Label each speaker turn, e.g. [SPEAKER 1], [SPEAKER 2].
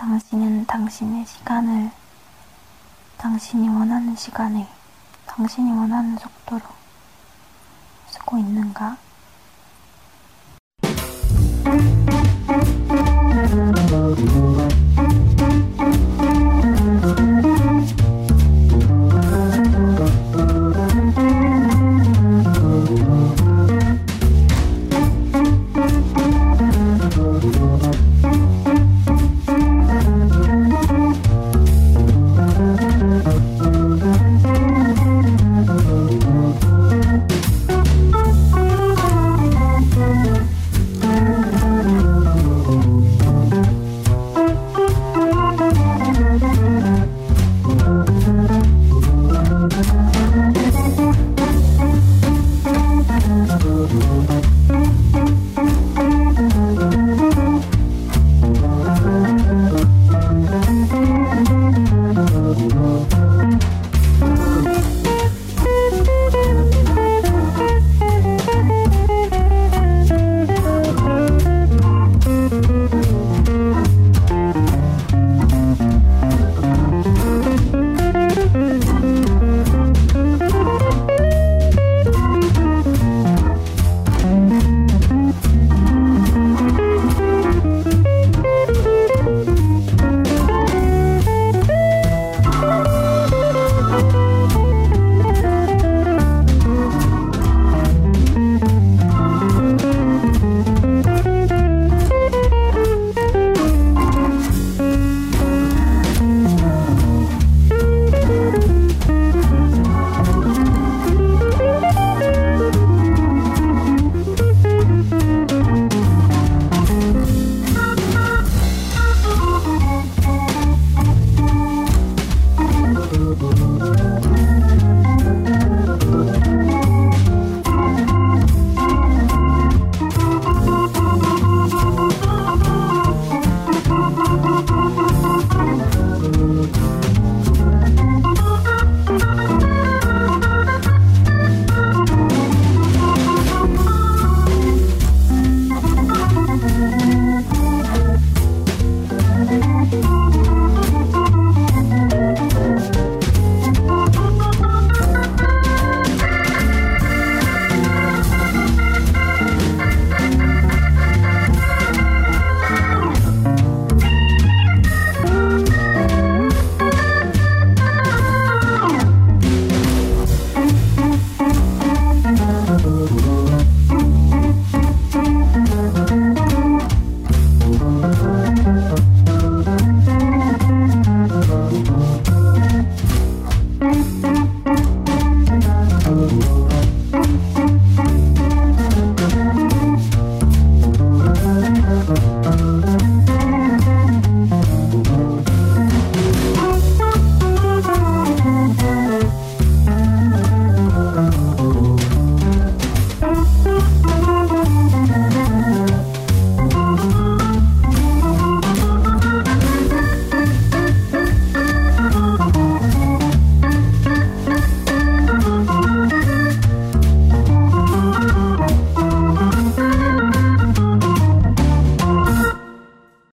[SPEAKER 1] 당신은 당신의 시간을 당신이 원하는 시간에 당신이 원하는 속도로 쓰고 있는가?